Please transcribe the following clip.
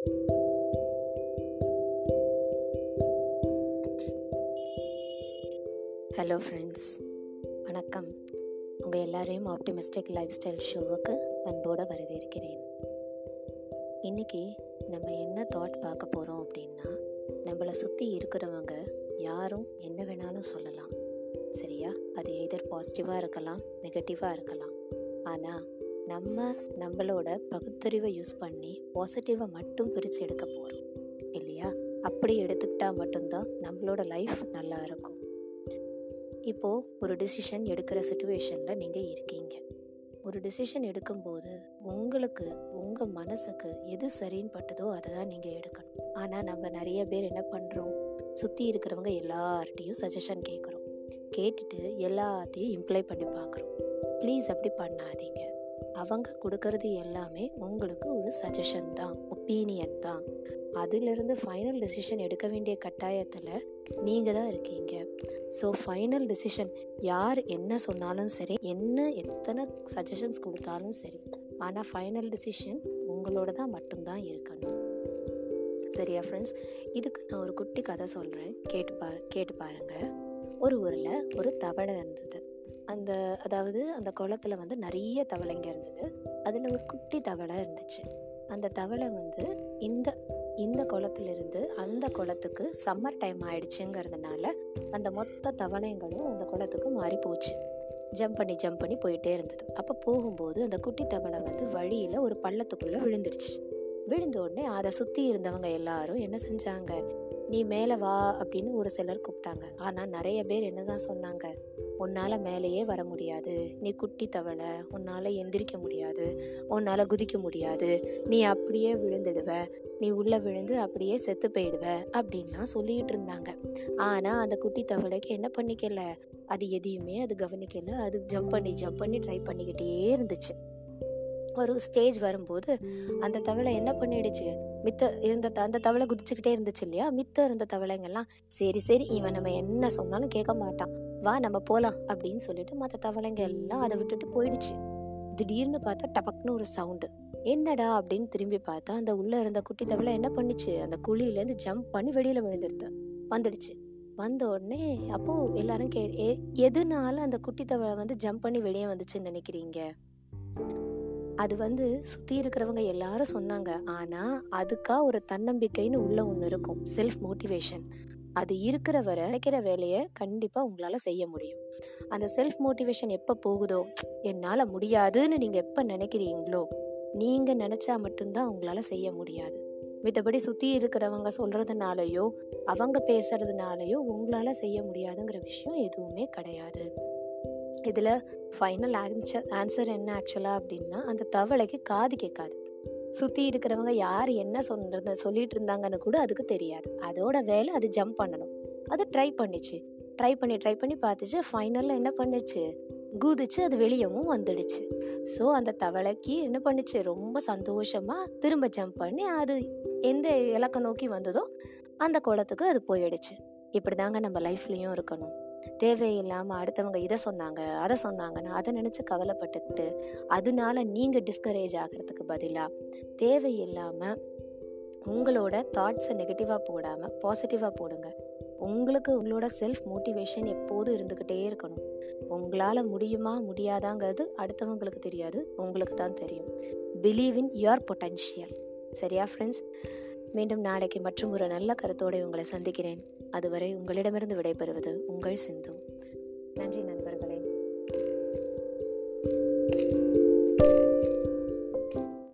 Hello friends வணக்கம். உங்கள் எல்லாரையும் ஆப்டிமிஸ்டிக் லைஃப் ஸ்டைல் ஷோவுக்கு அன்போடு வரவேற்கிறேன். இன்றைக்கி நம்ம என்ன தாட் பார்க்க போகிறோம் அப்படின்னா நம்மளை சுற்றி இருக்கிறவங்க யாரும் என்ன வேணாலும் சொல்லலாம். சரியா? அது எதர் பாசிட்டிவாக இருக்கலாம் நெகட்டிவாக இருக்கலாம். ஆனால் நம்ம நம்மளோட பகுத்தறிவை யூஸ் பண்ணி பாசிட்டிவை மட்டும் பிரித்து எடுக்க போகிறோம் இல்லையா? அப்படி எடுத்துக்கிட்டால் மட்டும்தான் நம்மளோட லைஃப் நல்லா இருக்கும். இப்போது ஒரு டிசிஷன் எடுக்கிற சுச்சுவேஷனில் நீங்கள் இருக்கீங்க. ஒரு டிசிஷன் எடுக்கும்போது உங்களுக்கு உங்கள் மனசுக்கு எது சரின்னு பட்டதோ அதை தான் நீங்கள் எடுக்கணும். ஆனால் நம்ம நிறைய பேர் என்ன பண்ணுறோம் சுற்றி இருக்கிறவங்க எல்லார்ட்டையும் சஜஷன் கேட்குறோம் கேட்டுட்டு எல்லாத்தையும் இம்ப்ளை பண்ணி பார்க்குறோம். ப்ளீஸ் அப்படி பண்ணாதீங்க. அவங்க கொடுக்கறது எல்லாமே உங்களுக்கு ஒரு சஜஷன் தான் ஒப்பீனியன் தான். அதிலிருந்து ஃபைனல் டெசிஷன் எடுக்க வேண்டிய கட்டாயத்தில் நீங்கள் தான் இருக்கீங்க. ஸோ ஃபைனல் டெசிஷன் யார் என்ன சொன்னாலும் சரி என்ன எத்தனை சஜஷன்ஸ் கொடுத்தாலும் சரி ஆனால் ஃபைனல் டெசிஷன் உங்களோட தான் மட்டும்தான் இருக்கணும். சரியா ஃப்ரெண்ட்ஸ் இதுக்கு நான் ஒரு குட்டி கதை சொல்கிறேன் கேட்டு பா கேட்டு பாருங்கள் ஒரு ஊரில் ஒரு தவளை இருந்தது அந்த அதாவது அந்த குளத்தில் வந்து நிறைய தவளைங்க இருந்தது. அதில் ஒரு குட்டி தவளை இருந்துச்சு. அந்த தவளை வந்து இந்த இந்த குளத்திலிருந்து அந்த குளத்துக்கு சம்மர் டைம் ஆயிடுச்சுங்கிறதுனால அந்த மொத்த தவளைங்களும் அந்த குளத்துக்கு மாறி போச்சு. ஜம்ப் பண்ணி ஜம்ப் பண்ணி போயிட்டே இருந்தது. அப்போ போகும்போது அந்த குட்டி தவளை வந்து வழியில் ஒரு பள்ளத்துக்குள்ளே விழுந்துருச்சு. விழுந்த உடனே அதை சுற்றி இருந்தவங்க எல்லாரும் என்ன செஞ்சாங்க? நீ மேலே வா அப்படின்னு ஒரு சிலர் கூப்பிட்டாங்க. ஆனால் நிறைய பேர் என்ன தான் சொன்னாங்க? உன்னால் மேலேயே வர முடியாது. நீ குட்டி தவளை உன்னால் எந்திரிக்க முடியாது. உன்னால் குதிக்க முடியாது. நீ அப்படியே விழுந்துடுவ. நீ உள்ளே விழுந்து அப்படியே செத்து போயிடுவ அப்படின்லாம் சொல்லிகிட்டு இருந்தாங்க. ஆனால் அந்த குட்டி தவளைக்கு என்ன பண்ணிக்கல? அது எதையுமே அது கவனிக்கல. அது ஜம்ப் பண்ணி ஜம்ப் பண்ணி ட்ரை பண்ணிக்கிட்டே இருந்துச்சு. ஒரு ஸ்டேஜ் வரும்போது அந்த தவளை என்ன பண்ணிடுச்சு? மித்த இருந்த அந்த தவளை குதிச்சுக்கிட்டே இருந்துச்சு இல்லையா? மித்த இருந்த தவளைங்கெல்லாம் சரி சரி இவன் நம்ம என்ன சொன்னாலும் கேட்க மாட்டான். வா நம்ம போகலாம் அப்படின்னு சொல்லிட்டு மற்ற தவளைங்க எல்லாம் அதை விட்டுட்டு போயிடுச்சு. திடீர்னு பார்த்தா டபக்னு ஒரு சவுண்டு. என்னடா அப்படின்னு திரும்பி பார்த்தா அந்த உள்ளே இருந்த குட்டி தவளை என்ன பண்ணிச்சு? அந்த குழியிலேருந்து ஜம்ப் பண்ணி வெளியில் விழுந்துருது வந்துடுச்சு. வந்த உடனே அப்போ எல்லாரும் கே எதுனால அந்த குட்டி தவளை வந்து ஜம்ப் பண்ணி வெளியே வந்துச்சுன்னு நினைக்கிறீங்க? அது வந்து சுற்றி இருக்கிறவங்க எல்லாரும் சொன்னாங்க. ஆனால் அதுக்கா ஒரு தன்னம்பிக்கைன்னு உள்ள ஒன்று இருக்கும். செல்ஃப் மோட்டிவேஷன் அது இருக்கிற வரை நினைக்கிற வேலையை கண்டிப்பாக உங்களால் செய்ய முடியும். அந்த செல்ஃப் மோட்டிவேஷன் எப்போ போகுதோ என்னால் முடியாதுன்னு நீங்கள் எப்போ நினைக்கிறீங்களோ நீங்கள் நினச்சா மட்டும்தான் உங்களால் செய்ய முடியாது. மித்தபடி சுற்றி இருக்கிறவங்க சொல்கிறதுனாலையோ அவங்க பேசுறதுனாலையோ உங்களால் செய்ய முடியாதுங்கிற விஷயம் எதுவுமே கிடையாது. இதில் ஃபைனல் ஆன்சர் ஆன்சர் என்ன ஆக்சுவலாக அப்படின்னா அந்த தவளைக்கு காது கேட்காது. சுற்றி இருக்கிறவங்க யார் என்ன சொல்றது சொல்லிட்டு இருந்தாங்கன்னு கூட அதுக்கு தெரியாது. அதோட வேலை அது ஜம்ப் பண்ணணும். அது ட்ரை பண்ணிச்சு. ட்ரை பண்ணி ட்ரை பண்ணி பார்த்துச்சு. ஃபைனலில் என்ன பண்ணுச்சு? குதிச்சு அது வெளியவும் வந்துடுச்சு. ஸோ அந்த தவளைக்கு என்ன பண்ணுச்சு? ரொம்ப சந்தோஷமாக திரும்ப ஜம்ப் பண்ணி அது எந்த இலக்கை நோக்கி வந்ததோ அந்த குளத்துக்கு அது போயிடுச்சு. இப்படி தாங்க நம்ம லைஃப்லேயும் இருக்கணும். தேவையில்லாமல் அடுத்தவங்க இதை சொன்னாங்க அதை சொன்னாங்கன்னு அதை நினச்சி கவலைப்பட்டுக்கிட்டு அதனால நீங்கள் டிஸ்கரேஜ் ஆகிறதுக்கு பதிலாக தேவையில்லாமல் உங்களோட தாட்ஸை நெகட்டிவாக போடாமல் பாசிட்டிவாக போடுங்க. உங்களுக்கு உங்களோட செல்ஃப் மோட்டிவேஷன் எப்போதும் இருந்துக்கிட்டே இருக்கணும். உங்களால் முடியுமா முடியாதாங்கிறது அடுத்தவங்களுக்கு தெரியாது உங்களுக்கு தான் தெரியும். பிலீவ் இன் யுவர் பொட்டன்ஷியல் சரியா ஃப்ரெண்ட்ஸ் மீண்டும் நாளைக்கு மற்றும் ஒரு நல்ல கருத்தோடு உங்களை சந்திக்கிறேன். அதுவரை உங்களிடமிருந்து விடைபெறுவது உங்கள் சிந்து. நன்றி நண்பர்களே.